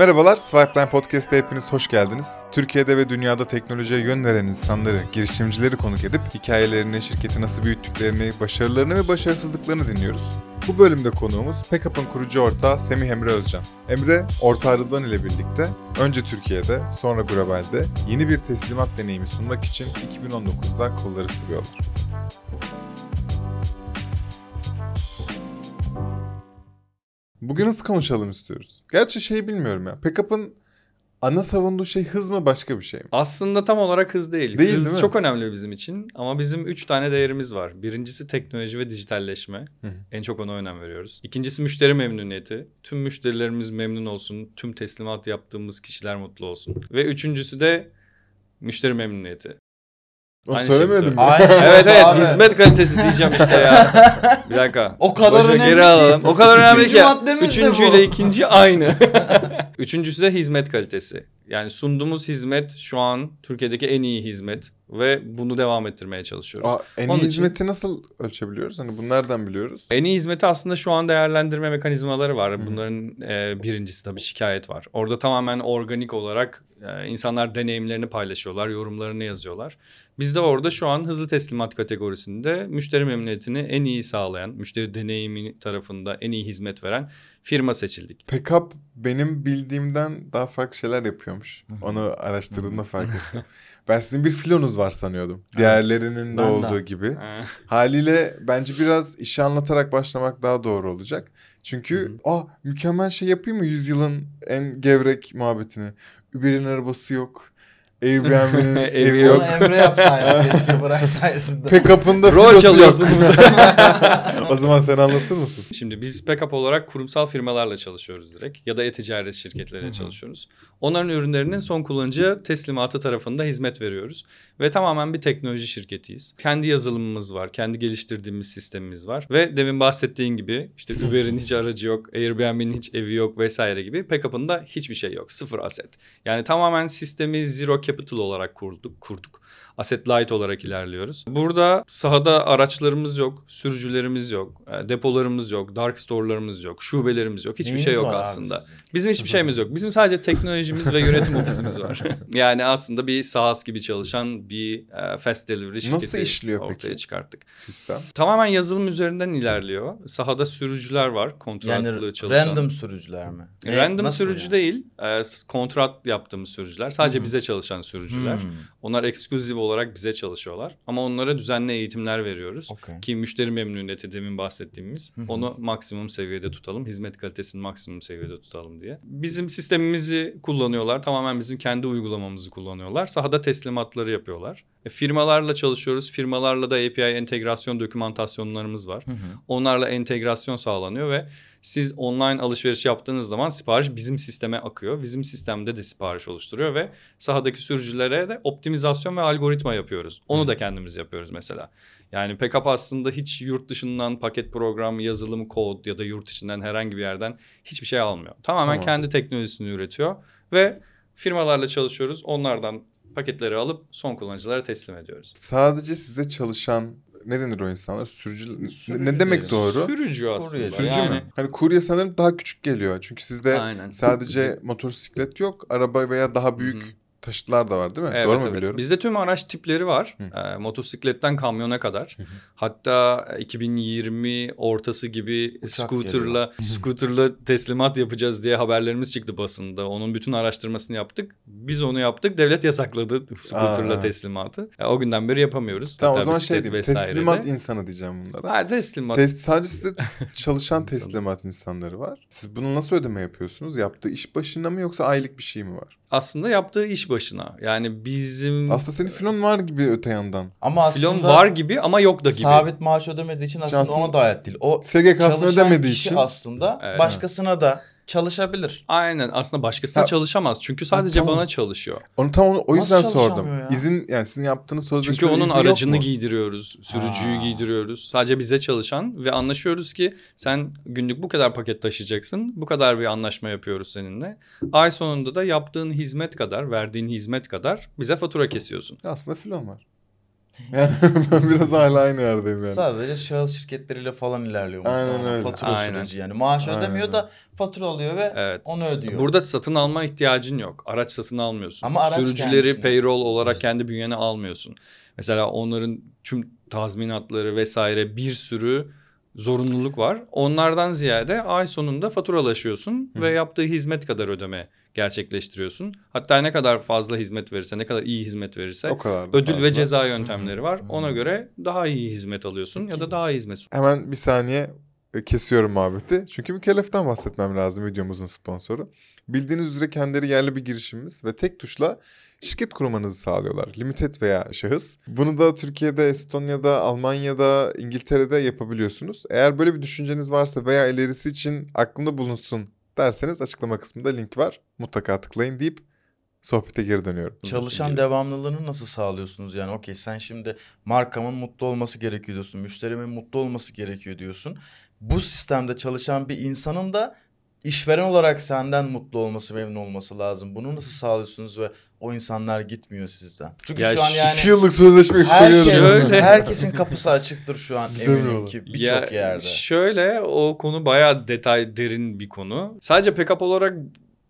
Merhabalar, Swipeline Podcast'te hepiniz hoş geldiniz. Türkiye'de ve dünyada teknolojiye yön veren insanları, girişimcileri konuk edip hikayelerini, şirketi nasıl büyüttüklerini, başarılarını ve başarısızlıklarını dinliyoruz. Bu bölümde konuğumuz Packup'ın kurucu ortağı Semih Emre Özcan. Emre, ortağı Rıdvan ile birlikte önce Türkiye'de, sonra globalde yeni bir teslimat deneyimi sunmak için 2019'da kolları sıvıyorlar. Bugün hız konuşalım istiyoruz. Gerçi şey bilmiyorum ya. Packup'ın ana savunduğu şey hız mı başka bir şey mi? Aslında tam olarak hız değil. Değil, hız değil mi? çok önemli bizim için ama bizim üç tane değerimiz var. Birincisi teknoloji ve dijitalleşme. En çok ona önem veriyoruz. İkincisi müşteri memnuniyeti. Tüm müşterilerimiz memnun olsun. Tüm teslimat yaptığımız kişiler mutlu olsun. Ve üçüncüsü de müşteri memnuniyeti. Onu Aynı söylemedim şeyi mi? Aynen. evet evet Abi. hizmet kalitesi diyeceğim işte ya. Bir dakika. O kadar Boşa önemli geri ki. alalım. O kadar önemli Üçüncü ki. maddemiz de Üçüncü bu. ile ikinci aynı. Üçüncüsü de hizmet kalitesi. Yani sunduğumuz hizmet şu an Türkiye'deki en iyi hizmet ve bunu devam ettirmeye çalışıyoruz. Aa, en iyi Onun için- hizmeti nasıl ölçebiliyoruz? Hani bunu nereden biliyoruz? En iyi hizmeti aslında şu an değerlendirme mekanizmaları var. Bunların e, birincisi tabii şikayet var. Orada tamamen organik olarak e, insanlar deneyimlerini paylaşıyorlar, yorumlarını yazıyorlar. Biz de orada şu an hızlı teslimat kategorisinde müşteri memnuniyetini en iyi sağlayan, müşteri deneyimi tarafında en iyi hizmet veren firma seçildik. Pickup benim bildiğimden daha farklı şeyler yapıyormuş. Onu araştırdığımda fark ettim. Ben sizin bir filonuz var sanıyordum. Diğerlerinin de Ben de. olduğu gibi. Haliyle bence biraz işi anlatarak başlamak daha doğru olacak. Çünkü ah mükemmel şey yapayım mı yüzyılın en gevrek muhabbetini. Uber'in arabası yok. Airbnb'nin Evi yok. Onu Emre yapsaydın keşke bıraksaydın da. Pickup'ın da Rol filosu çalıyorsun o zaman sen anlatır mısın? Şimdi biz backup olarak kurumsal firmalarla çalışıyoruz direkt ya da e-ticaret şirketleriyle çalışıyoruz. Onların ürünlerinin son kullanıcıya teslimatı tarafında hizmet veriyoruz. Ve tamamen bir teknoloji şirketiyiz. Kendi yazılımımız var, kendi geliştirdiğimiz sistemimiz var. Ve demin bahsettiğin gibi işte Uber'in hiç aracı yok, Airbnb'nin hiç evi yok vesaire gibi backup'ın da hiçbir şey yok. Sıfır asset. Yani tamamen sistemi zero capital olarak kurduk. kurduk. Asset light olarak ilerliyoruz. Burada sahada araçlarımız yok, sürücülerimiz yok, e, depolarımız yok, dark store'larımız yok, şubelerimiz yok. Hiçbir Neyiniz şey yok abi aslında. sizin? Bizim hiçbir şeyimiz yok. Bizim sadece teknolojimiz ve yönetim ofisimiz var. yani aslında bir SaaS gibi çalışan bir e, fast delivery şirketi Nasıl işliyor ortaya peki? çıkarttık. Sistem. Tamamen yazılım üzerinden ilerliyor. Sahada sürücüler var, kontratlı Yani çalışan. random sürücüler mi? Random nasıl sürücü yani? değil, e, kontrat yaptığımız sürücüler. Sadece hı. bize çalışan sürücüler. Hmm, Onlar eksklusif olarak bize çalışıyorlar. Ama onlara düzenli eğitimler veriyoruz. okey. Ki müşteri memnuniyeti demin bahsettiğimiz onu maksimum seviyede tutalım. Hizmet kalitesini maksimum seviyede tutalım diye. Bizim sistemimizi kullanıyorlar. Tamamen bizim kendi uygulamamızı kullanıyorlar. Sahada teslimatları yapıyorlar. E, firmalarla çalışıyoruz. Firmalarla da API entegrasyon dokümantasyonlarımız var. Hı hı. Onlarla entegrasyon sağlanıyor ve siz online alışveriş yaptığınız zaman sipariş bizim sisteme akıyor. Bizim sistemde de sipariş oluşturuyor ve sahadaki sürücülere de optimizasyon ve algoritma yapıyoruz. Onu da kendimiz yapıyoruz mesela. Yani Pickup aslında hiç yurt dışından paket programı, yazılım, kod ya da yurt içinden herhangi bir yerden hiçbir şey almıyor. Tamamen Tamam. kendi teknolojisini üretiyor ve firmalarla çalışıyoruz. Onlardan paketleri alıp son kullanıcılara teslim ediyoruz. Sadece size çalışan ne denir o insanlar? Sürücü, Sürücü ne demek diyelim. doğru? Sürücü aslında. Kurye. Sürücü yani, mü? Hani kurye sanırım daha küçük geliyor. Çünkü sizde Aynen. sadece motosiklet yok. Araba veya daha büyük Hı hı. Taşıtlar da var değil mi? Evet, Doğru mu evet. biliyorum? Bizde tüm araç tipleri var. Hı. Ee, motosikletten kamyona kadar. Hatta 2020 ortası gibi Uçak scooter'la scooter'la teslimat yapacağız diye haberlerimiz çıktı basında. Onun bütün araştırmasını yaptık. Biz onu yaptık. Devlet yasakladı scooter'la Aa. teslimatı. Ya, o günden beri yapamıyoruz. Tamam o Hatta zaman şey diyeyim. vesaire de. Teslimat insanı diyeceğim bunlara. Ha, teslimat. Tes- sadece sizde çalışan teslimat insanları var. Siz bunu nasıl ödeme yapıyorsunuz? Yaptığı iş başına mı yoksa aylık bir şey mi var? Aslında yaptığı iş başına. Yani bizim Aslında senin filon var gibi öte yandan. Ama aslında filon var gibi ama yok da gibi. sabit maaş ödemediği için aslında, aslında- ona da hayat değil. O SGK'sını çalışan ödemediği kişi için. aslında Evet. başkasına da çalışabilir. Aynen aslında başkasına Ha. çalışamaz. Çünkü sadece tamam. bana çalışıyor. Onu tam o- o Nasıl yüzden sordum. çalışamıyor ya? İzin yani sizin yaptığınız sözleşmede Çünkü onun izni yok aracını mu? giydiriyoruz, sürücüyü Ha. giydiriyoruz. Sadece bize çalışan ve anlaşıyoruz ki sen günlük bu kadar paket taşıyacaksın. Bu kadar bir anlaşma yapıyoruz seninle. Ay sonunda da yaptığın hizmet kadar, verdiğin hizmet kadar bize fatura kesiyorsun. Aslında filon var. Yani ben biraz hala aynı yerdeyim yani. Sadece şahıs şirketleriyle falan ilerliyor. Aynen öyle. Fatura Aynen. süreci yani. Maaş Aynen ödemiyor öyle. da fatura alıyor ve Evet. onu ödüyor. Burada satın alma ihtiyacın yok. Araç satın almıyorsun. Ama araç Sürücüleri kendisine. payroll olarak kendi bünyene almıyorsun. Mesela onların tüm tazminatları vesaire bir sürü zorunluluk var. Onlardan ziyade ay sonunda faturalaşıyorsun ve yaptığı hizmet kadar ödeme gerçekleştiriyorsun. Hatta ne kadar fazla hizmet verirse, ne kadar iyi hizmet verirse O kadar. da ödül fazla. ve ceza yöntemleri var. Ona göre daha iyi hizmet alıyorsun ya da daha iyi hizmet Hemen bir saniye kesiyorum muhabbeti. Çünkü mükelleften bahsetmem lazım videomuzun sponsoru. Bildiğiniz üzere kendileri yerli bir girişimimiz ve tek tuşla şirket kurmanızı sağlıyorlar. Limited veya şahıs. Bunu da Türkiye'de, Estonya'da, Almanya'da, İngiltere'de yapabiliyorsunuz. Eğer böyle bir düşünceniz varsa veya ilerisi için aklımda bulunsun derseniz açıklama kısmında link var. Mutlaka tıklayın deyip sohbete geri dönüyorum. Çalışan devamlılığını nasıl sağlıyorsunuz yani? Okey sen şimdi markamın mutlu olması gerekiyor diyorsun. Müşterimin mutlu olması gerekiyor diyorsun. Bu sistemde çalışan bir insanın da işveren olarak senden mutlu olması, memnun olması lazım. Bunu nasıl sağlıyorsunuz ve o insanlar gitmiyor sizden? Çünkü Ya şu an yani İki yıllık sözleşme herkes, herkesin kapısı açıktır şu an eminim ki birçok Ya yerde. Şöyle o konu bayağı detay derin bir konu. Sadece backup olarak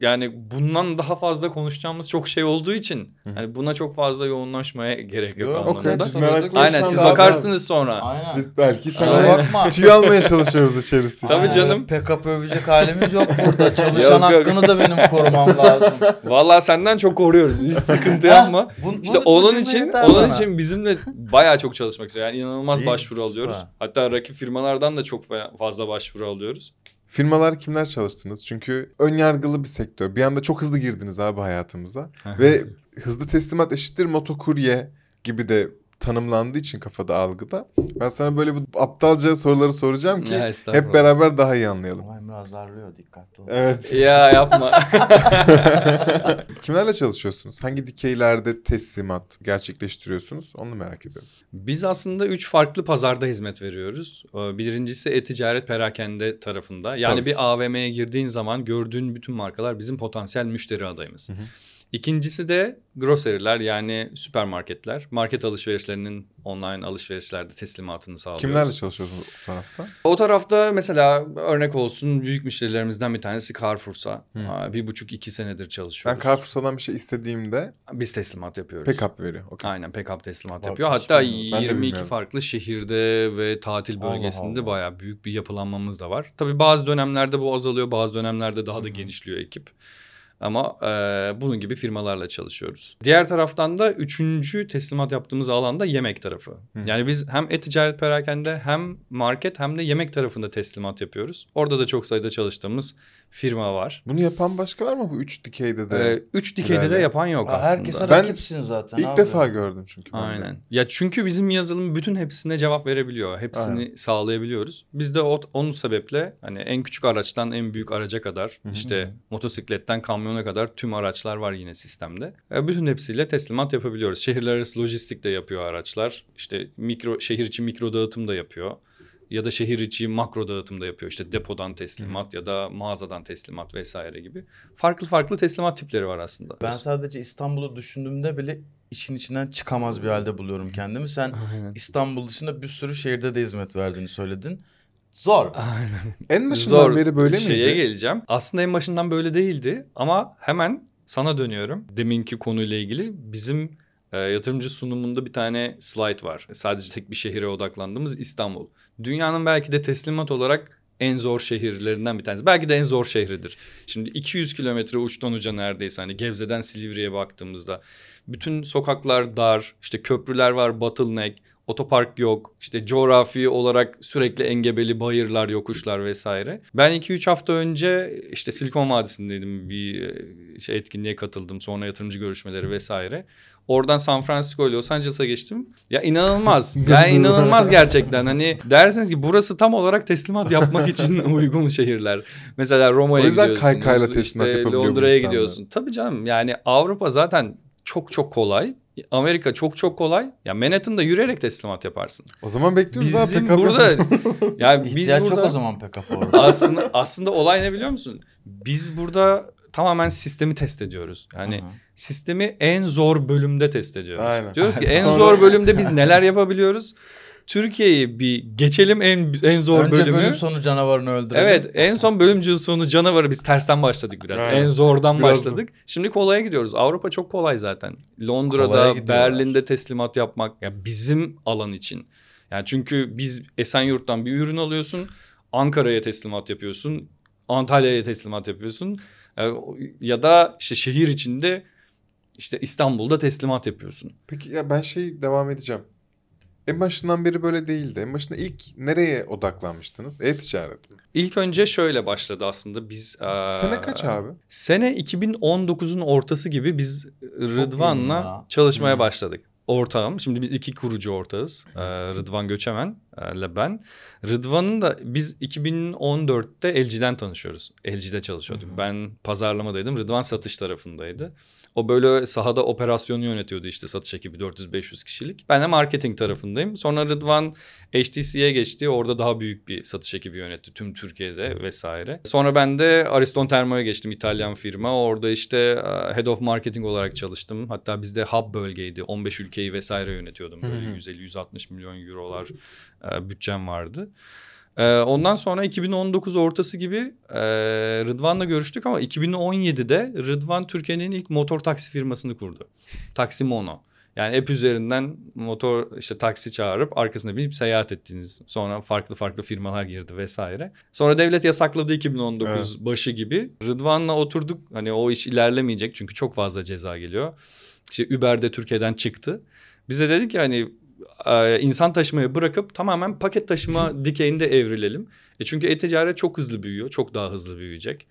yani bundan daha fazla konuşacağımız çok şey olduğu için hani buna çok fazla yoğunlaşmaya gerek yok Yok, anlamında. biz meraklıysan Aynen siz daha- bakarsınız sonra. Aynen. Biz belki sana bakma. tüy almaya çalışıyoruz içerisi. Tabii Aynen. canım. PKP övecek halimiz yok burada. Çalışan Yok, yok. hakkını da benim korumam lazım. Vallahi senden çok koruyoruz. Hiç sıkıntı Ha, yapma. bu- İşte bu- onun için onun bana. için bizimle bayağı çok çalışmak istiyor. Yani inanılmaz İyi, başvuru alıyoruz. süper. Hatta rakip firmalardan da çok fazla başvuru alıyoruz. Firmalar kimler çalıştınız? Çünkü ön yargılı bir sektör. Bir anda çok hızlı girdiniz abi hayatımıza. Ve hızlı teslimat eşittir motokurye gibi de tanımlandığı için kafada algıda. Ben sana böyle bu aptalca soruları soracağım ki Ya, hep beraber daha iyi anlayalım. Ama Emre azarlıyor dikkatli ol. Evet. Ya yapma. Kimlerle çalışıyorsunuz? Hangi dikeylerde teslimat gerçekleştiriyorsunuz? Onu merak ediyorum. Biz aslında üç farklı pazarda hizmet veriyoruz. Ee, Birincisi e-ticaret perakende tarafında. Yani Tabii. bir AVM'ye girdiğin zaman gördüğün bütün markalar bizim potansiyel müşteri adayımız. Hı hı. İkincisi de grocery'ler yani süpermarketler. Market alışverişlerinin online alışverişlerde teslimatını sağlıyoruz. Kimlerle çalışıyorsunuz o tarafta? O tarafta mesela örnek olsun büyük müşterilerimizden bir tanesi Carrefour'sa. Hı. Aa, Bir buçuk iki senedir Ben çalışıyoruz. Carrefour'dan bir şey istediğimde Biz teslimat yapıyoruz. pick-up veriyor. Okey. Aynen pick-up teslimat Bak, yapıyor. Hatta bilmiyorum. Ben de 22 bilmiyorum. farklı şehirde ve tatil Allah bölgesinde Allah. bayağı büyük bir yapılanmamız da var. Tabii bazı dönemlerde bu azalıyor, bazı dönemlerde daha da genişliyor ekip. Ama e, bunun gibi firmalarla çalışıyoruz. Diğer taraftan da üçüncü teslimat yaptığımız alanda yemek tarafı. Yani biz hem e-ticaret perakende hem market hem de yemek tarafında teslimat yapıyoruz. Orada da çok sayıda çalıştığımız firma var. Bunu yapan başka var mı bu üç dikeyde de? Ee, üç dikeyde de yapan yok Aa, aslında. Herkese Ben rakipsin zaten İlk abi. defa gördüm çünkü. ben de. Aynen. Ya çünkü bizim yazılım bütün hepsine cevap verebiliyor. Hepsini Aynen. sağlayabiliyoruz. Biz de o, onun sebeple hani en küçük araçtan en büyük araca kadar Hı hı. işte motosikletten kamyona kadar tüm araçlar var yine sistemde. E, bütün hepsiyle teslimat yapabiliyoruz. Şehirler arası lojistik de yapıyor araçlar. İşte mikro şehir içi mikro dağıtım da yapıyor. Ya da şehir içi makro dağıtım da yapıyor. İşte depodan teslimat ya da mağazadan teslimat vesaire gibi. Farklı farklı teslimat tipleri var aslında. Ben sadece İstanbul'u düşündüğümde bile işin içinden çıkamaz bir halde buluyorum kendimi. Sen Aynen. İstanbul dışında bir sürü şehirde de hizmet verdiğini söyledin. Zor. Aynen. En başından Zor beri böyle şeye miydi? geleceğim. Aslında en başından böyle değildi ama hemen sana dönüyorum. Deminki konuyla ilgili bizim e, yatırımcı sunumunda bir tane slide var. Sadece tek bir şehire odaklandığımız İstanbul. Dünyanın belki de teslimat olarak en zor şehirlerinden bir tanesi. Belki de en zor şehridir. Şimdi 200 kilometre uçtan uca neredeyse hani Gebze'den Silivri'ye baktığımızda bütün sokaklar dar, işte köprüler var, bottleneck, otopark yok. İşte coğrafi olarak sürekli engebeli bayırlar, yokuşlar vesaire. Ben 2-3 hafta önce işte Silikon Vadisi'ndeydim. Bir e, şey etkinliğe katıldım. Sonra yatırımcı görüşmeleri vesaire. Oradan San Francisco ile Los Angeles'a geçtim. Ya inanılmaz. ya inanılmaz gerçekten. Hani dersiniz ki burası tam olarak teslimat yapmak için uygun şehirler. Mesela Roma'ya O yüzden kaykayla teslimat işte Londra'ya gidiyorsun. Tabii canım yani Avrupa zaten çok çok kolay. Amerika çok çok kolay. Ya Manhattan'da yürüyerek teslimat yaparsın. O zaman bekliyoruz abi Bizim pick-up burada ya biz İhtiyaç burada yok o zaman PKP orada. aslında aslında olay ne biliyor musun? Biz burada tamamen sistemi test ediyoruz. Yani Hı hı. sistemi en zor bölümde test ediyoruz. Aynen. Diyoruz ki en zor bölümde biz neler yapabiliyoruz? Türkiye'yi bir geçelim en en zor Önce bölümü. bölüm sonu canavarını öldürelim. Evet en son bölümcü sonu canavarı biz tersten başladık biraz. Aynen. En zordan Biraz- başladık. Şimdi kolaya gidiyoruz. Avrupa çok kolay zaten. Londra'da. Berlin'de teslimat yapmak ya bizim alan için. Yani çünkü biz Esenyurt'tan bir ürün alıyorsun. Ankara'ya teslimat yapıyorsun. Antalya'ya teslimat yapıyorsun. Ya da işte şehir içinde işte İstanbul'da teslimat yapıyorsun. Peki ya ben şey devam edeceğim. En başından beri böyle değildi. En başında ilk nereye odaklanmıştınız? E-ticaret mi? İlk önce şöyle başladı aslında biz. Sene kaç abi? Sene 2019'un ortası gibi biz Rıdvan'la ya. çalışmaya başladık. Ortağım. Şimdi biz iki kurucu ortağız. Ee, Rıdvan Göçemen ile ben. Rıdvan'ın da biz 2014'te LG'den tanışıyoruz. LG'de çalışıyorduk. Hı hı. Ben pazarlamadaydım. Rıdvan satış tarafındaydı. O böyle sahada operasyonu yönetiyordu işte satış ekibi 400-500 kişilik. Ben de marketing tarafındayım. Sonra Rıdvan HTC'ye geçti. Orada daha büyük bir satış ekibi yönetti tüm Türkiye'de vesaire. Sonra ben de Ariston Termo'ya geçtim İtalyan firma. Orada işte e, Head of Marketing olarak çalıştım. Hatta bizde hub bölgeydi. 15 ülkeyi vesaire yönetiyordum. Böyle Hı hı. 150-160 milyon eurolar e, bütçem vardı. E, Ondan sonra 2019 ortası gibi e, Rıdvan'la görüştük ama 2017'de Rıdvan Türkiye'nin ilk motor taksi firmasını kurdu. Taksi Mono. Yani app üzerinden motor işte taksi çağırıp arkasına binip seyahat ettiğiniz. Sonra farklı farklı firmalar girdi vesaire. Sonra devlet yasakladı 2019 başı gibi. Rıdvan'la oturduk. Hani o iş ilerlemeyecek çünkü çok fazla ceza geliyor. İşte Uber de Türkiye'den çıktı. Bize dedik ki hani insan taşımayı bırakıp tamamen paket taşıma dikeyinde evrilelim. E çünkü e-ticaret çok hızlı büyüyor. Çok daha hızlı büyüyecek.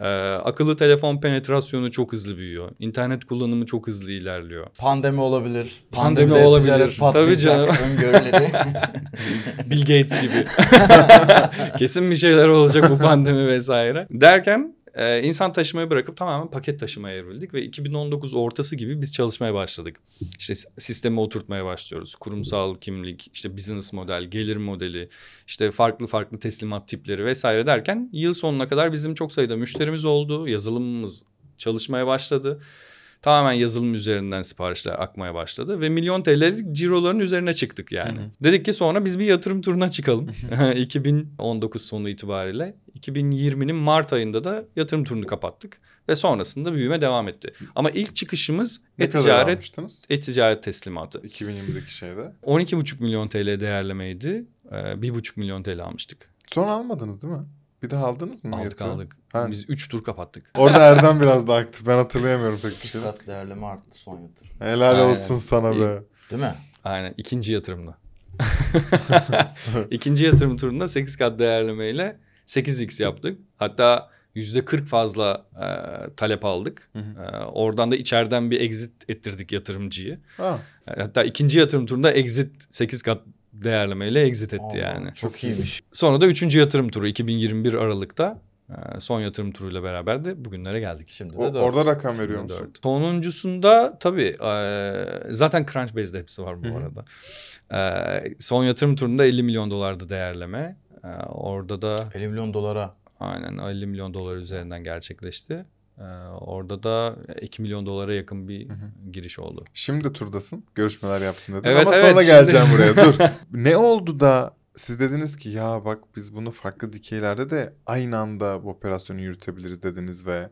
E, akıllı telefon penetrasyonu çok hızlı büyüyor. İnternet kullanımı çok hızlı ilerliyor. Pandemi olabilir. Pandemi Pandemide olabilir. Tabii canım. Öngörüleri. Bill Gates gibi. Kesin bir şeyler olacak bu pandemi vesaire. Derken e, insan taşımayı bırakıp tamamen paket taşımaya evrildik ve 2019 ortası gibi biz çalışmaya başladık. İşte s- sisteme oturtmaya başlıyoruz. Kurumsal kimlik, işte business model, gelir modeli, işte farklı farklı teslimat tipleri vesaire derken yıl sonuna kadar bizim çok sayıda müşterimiz oldu. Yazılımımız çalışmaya başladı. Tamamen yazılım üzerinden siparişler akmaya başladı ve milyon TL'lik ciroların üzerine çıktık yani. Hı hı. Dedik ki sonra biz bir yatırım turuna çıkalım. 2019 sonu itibariyle 2020'nin Mart ayında da yatırım turunu kapattık ve sonrasında büyüme devam etti. Ama ilk çıkışımız e-ticaret e-ticaret teslimatı. 2020'deki şeyde. 12,5 milyon TL değerlemeydi. Ee, 1,5 milyon TL almıştık. Sonra almadınız değil mi? Bir daha aldınız mı? Aldık yatırım? aldık. Ha. Biz 3 tur kapattık. Orada Erdem biraz daha aktif. Ben hatırlayamıyorum pek bir şey. Kat değerleme arttı son yatırım. Helal Aynen. olsun sana be. Değil mi? Aynen ikinci yatırımda. ikinci yatırım turunda 8 kat değerlemeyle 8x yaptık. Hatta %40 fazla e, talep aldık. Hı hı. E, oradan da içeriden bir exit ettirdik yatırımcıyı. Ha, E, hatta ikinci yatırım turunda exit 8 kat değerlemeyle exit etti Aa, yani. Çok iyiymiş. Sonra da üçüncü yatırım turu 2021 Aralık'ta e, son yatırım turuyla beraber de bugünlere geldik. Şimdi de o- dört. orada rakam veriyor Şimdi musun? dört. Sonuncusunda tabii e, zaten Crunchbase'de hepsi var bu Hı hı. arada. E, son yatırım turunda 50 milyon dolardı değerleme. E, orada da 50 milyon dolara. aynen 50 milyon dolar üzerinden gerçekleşti. E, orada da 2 milyon dolara yakın bir Hı hı. giriş oldu. Şimdi turdasın. Görüşmeler yaptın dedin. Evet, Ama evet, sonra şimdi- geleceğim buraya. Dur. Ne oldu da siz dediniz ki ya bak biz bunu farklı dikeylerde de aynı anda bu operasyonu yürütebiliriz dediniz ve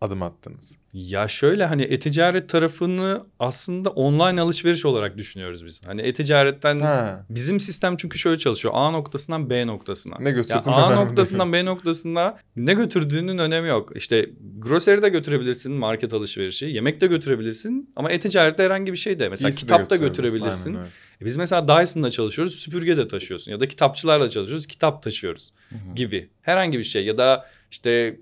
adım attınız. Ya şöyle hani e-ticaret tarafını aslında online alışveriş olarak düşünüyoruz biz. Hani e-ticaretten Ha. bizim sistem çünkü şöyle çalışıyor. A noktasından B noktasına. Ne götürdün Ya A noktasından B noktasına ne götürdüğünün önemi yok. İşte grocery de götürebilirsin, market alışverişi, yemek de götürebilirsin ama e-ticarette herhangi bir şey de. Mesela İyisi kitap da götürebilirsin, aynen öyle. E Biz mesela Dyson'la çalışıyoruz, süpürge de taşıyorsun ya da kitapçılarla çalışıyoruz, kitap taşıyoruz gibi. Herhangi bir şey ya da işte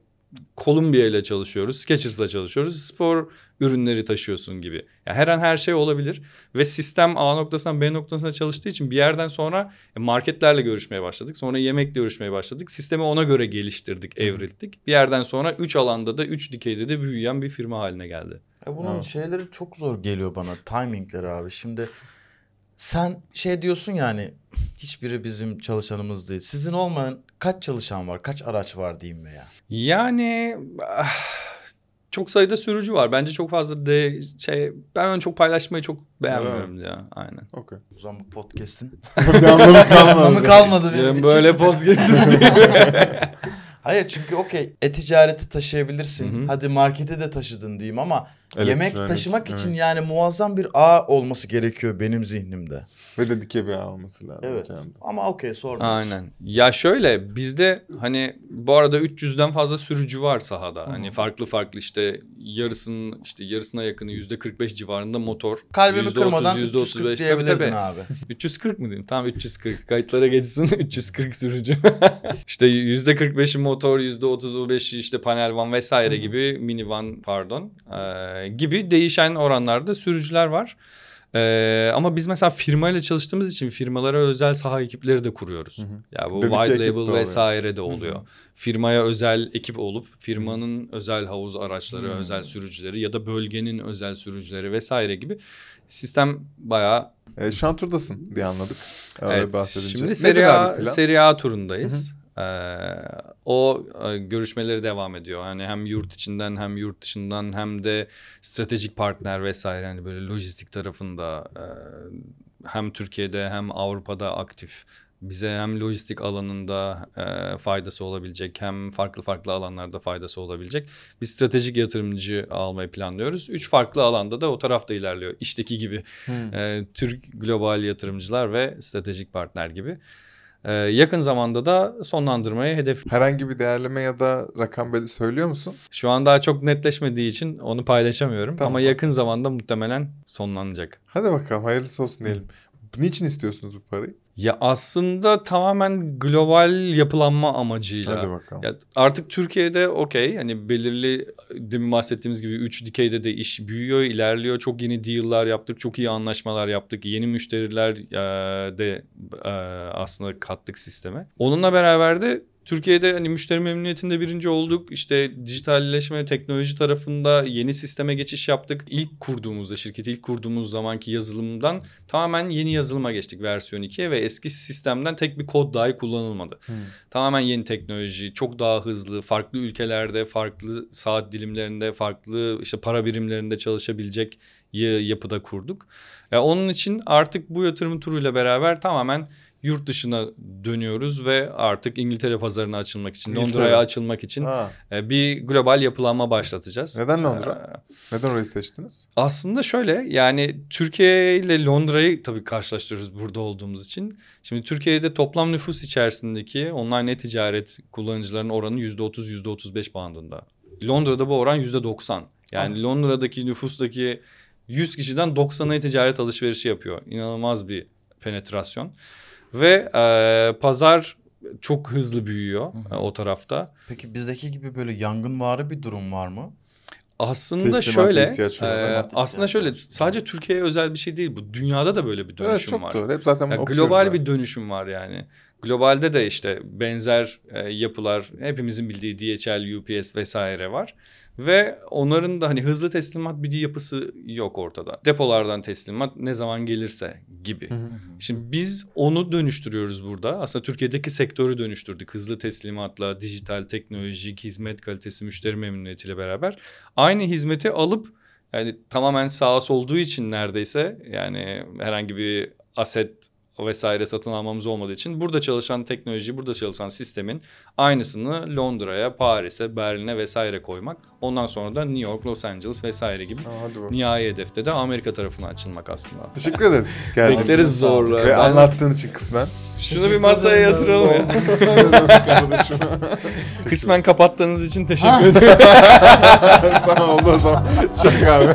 Columbia ile çalışıyoruz, Skechers'la çalışıyoruz, spor ürünleri taşıyorsun gibi. Yani her an her şey olabilir ve sistem A noktasından B noktasına çalıştığı için bir yerden sonra e, marketlerle görüşmeye başladık. Sonra yemekle görüşmeye başladık. Sistemi ona göre geliştirdik, evrildik. Bir yerden sonra 3 alanda da 3 dikeyde de büyüyen bir firma haline geldi. E bunun Evet. şeyleri çok zor geliyor bana. Timingleri abi. Şimdi Sen şey diyorsun yani hiçbiri bizim çalışanımız değil. Sizin olmayan kaç çalışan var, kaç araç var diyeyim veya. Yani ah, çok sayıda sürücü var. Bence çok fazla de şey ben onu çok paylaşmayı çok beğenmiyorum ya. Aynen. Okey. O zaman bu podcast'in anlamı kalmadı. anlamı kalmadı benim böyle podcast. Hayır çünkü okey e-ticareti taşıyabilirsin. Hı hı. Hadi markete de taşıdın diyeyim ama yemek Elektronik, taşımak için evet. yani muazzam bir ağ olması gerekiyor benim zihnimde. Ve de dike bir ağ olması lazım. Evet. kendi. Ama okey sordum. Aynen. Ya şöyle bizde hani bu arada 300'den fazla sürücü var sahada. Hani farklı farklı işte yarısının işte yarısına yakını %45 civarında motor. Kalbimi %30, kırmadan %35 340 tabii, diyebilirdin tabii. abi. 340 mı diyeyim? Tamam 340. Kayıtlara geçsin 340 sürücü. işte %45'i motor, %35'i işte panel van vesaire gibi minivan pardon ee, gibi değişen oranlarda sürücüler var. Ee, ama biz mesela firmayla çalıştığımız için firmalara özel saha ekipleri de kuruyoruz. Hı hı. Ya bu Dedike wide de label oluyor. vesaire de oluyor. Hı hı. Firmaya özel ekip olup firmanın özel havuz araçları, Hı. özel sürücüleri ya da bölgenin özel sürücüleri vesaire gibi sistem bayağı E, şu an turdasın diye anladık. Öyle Evet, bahsedince. şimdi abi A? Serie A turundayız. Ee, o e, görüşmeleri devam ediyor. Yani hem yurt içinden hem yurt dışından hem de stratejik partner vesaire hani böyle lojistik tarafında e, hem Türkiye'de hem Avrupa'da aktif. Bize hem lojistik alanında e, faydası olabilecek hem farklı farklı alanlarda faydası olabilecek bir stratejik yatırımcı almayı planlıyoruz. Üç farklı alanda da o tarafta ilerliyor. İşteki gibi Hı. e, Türk global yatırımcılar ve stratejik partner gibi. E, yakın zamanda da sonlandırmayı hedef. Herhangi bir değerleme ya da rakam bel- söylüyor musun? Şu an daha çok netleşmediği için onu paylaşamıyorum Tamam. ama yakın zamanda muhtemelen sonlanacak. Hadi bakalım hayırlısı olsun diyelim. Niçin istiyorsunuz bu parayı? Ya aslında tamamen global yapılanma amacıyla. Hadi bakalım. Ya artık Türkiye'de okey hani belirli demin bahsettiğimiz gibi 3 dikeyde de iş büyüyor, ilerliyor. Çok yeni deal'lar yaptık, çok iyi anlaşmalar yaptık. Yeni müşteriler e, de e, aslında kattık sisteme. Onunla beraber de Türkiye'de hani müşteri memnuniyetinde birinci olduk. İşte dijitalleşme, teknoloji tarafında yeni sisteme geçiş yaptık. İlk kurduğumuzda, şirketi ilk kurduğumuz zamanki yazılımdan tamamen yeni yazılıma geçtik versiyon 2'ye ve eski sistemden tek bir kod dahi kullanılmadı. Hı. Tamamen yeni teknoloji, çok daha hızlı, farklı ülkelerde, farklı saat dilimlerinde, farklı işte para birimlerinde çalışabilecek yapıda kurduk. Ya onun için artık bu yatırım turuyla beraber tamamen yurt dışına dönüyoruz ve artık İngiltere pazarına açılmak için. Londra'ya açılmak için Ha, e, bir global yapılanma başlatacağız. Neden Londra? Ee, neden orayı seçtiniz? aslında şöyle yani Türkiye ile Londra'yı tabii karşılaştırıyoruz burada olduğumuz için. Şimdi Türkiye'de toplam nüfus içerisindeki online e-ticaret kullanıcılarının oranı %30 %35 bandında. Londra'da bu oran %90. Yani Londra'daki nüfustaki 100 kişiden 90'a e-ticaret alışverişi yapıyor. İnanılmaz bir penetrasyon. Ve e, pazar çok hızlı büyüyor e, o tarafta. Peki bizdeki gibi böyle yangınvari bir durum var mı? Aslında Teslimata şöyle, ihtiyaç e, aslında ihtiyaç şöyle sadece Türkiye'ye özel bir şey değil bu. Dünyada da böyle bir dönüşüm Evet çok var. doğru. Hep zaten Ya bunu okuyoruz global zaten. bir dönüşüm var yani. Globalde de işte benzer e, yapılar hepimizin bildiği DHL, UPS vesaire var. Ve onların da hani hızlı teslimat bir yapısı yok ortada. Depolardan teslimat ne zaman gelirse gibi. Hı hı. Şimdi biz onu dönüştürüyoruz burada. Aslında Türkiye'deki sektörü dönüştürdük. Hızlı teslimatla, dijital, teknolojik, hizmet kalitesi, müşteri memnuniyetiyle beraber. Aynı hizmeti alıp yani tamamen SaaS olduğu için neredeyse yani herhangi bir aset vesaire satın almamız olmadığı için burada çalışan teknoloji, burada çalışan sistemin aynısını Londra'ya, Paris'e, Berlin'e vesaire koymak. Ondan sonra da New York, Los Angeles vesaire gibi nihai hedefte de Amerika tarafına açılmak aslında. Teşekkür ederiz. Geldiğiniz Bekleriz zorla. Ve Ben- anlattığın için kısmen. Şunu bir masaya yatıralım ya. Kardeşim. Kısmen kapattığınız için teşekkür ederim. tamam oldu o zaman. Çok abi.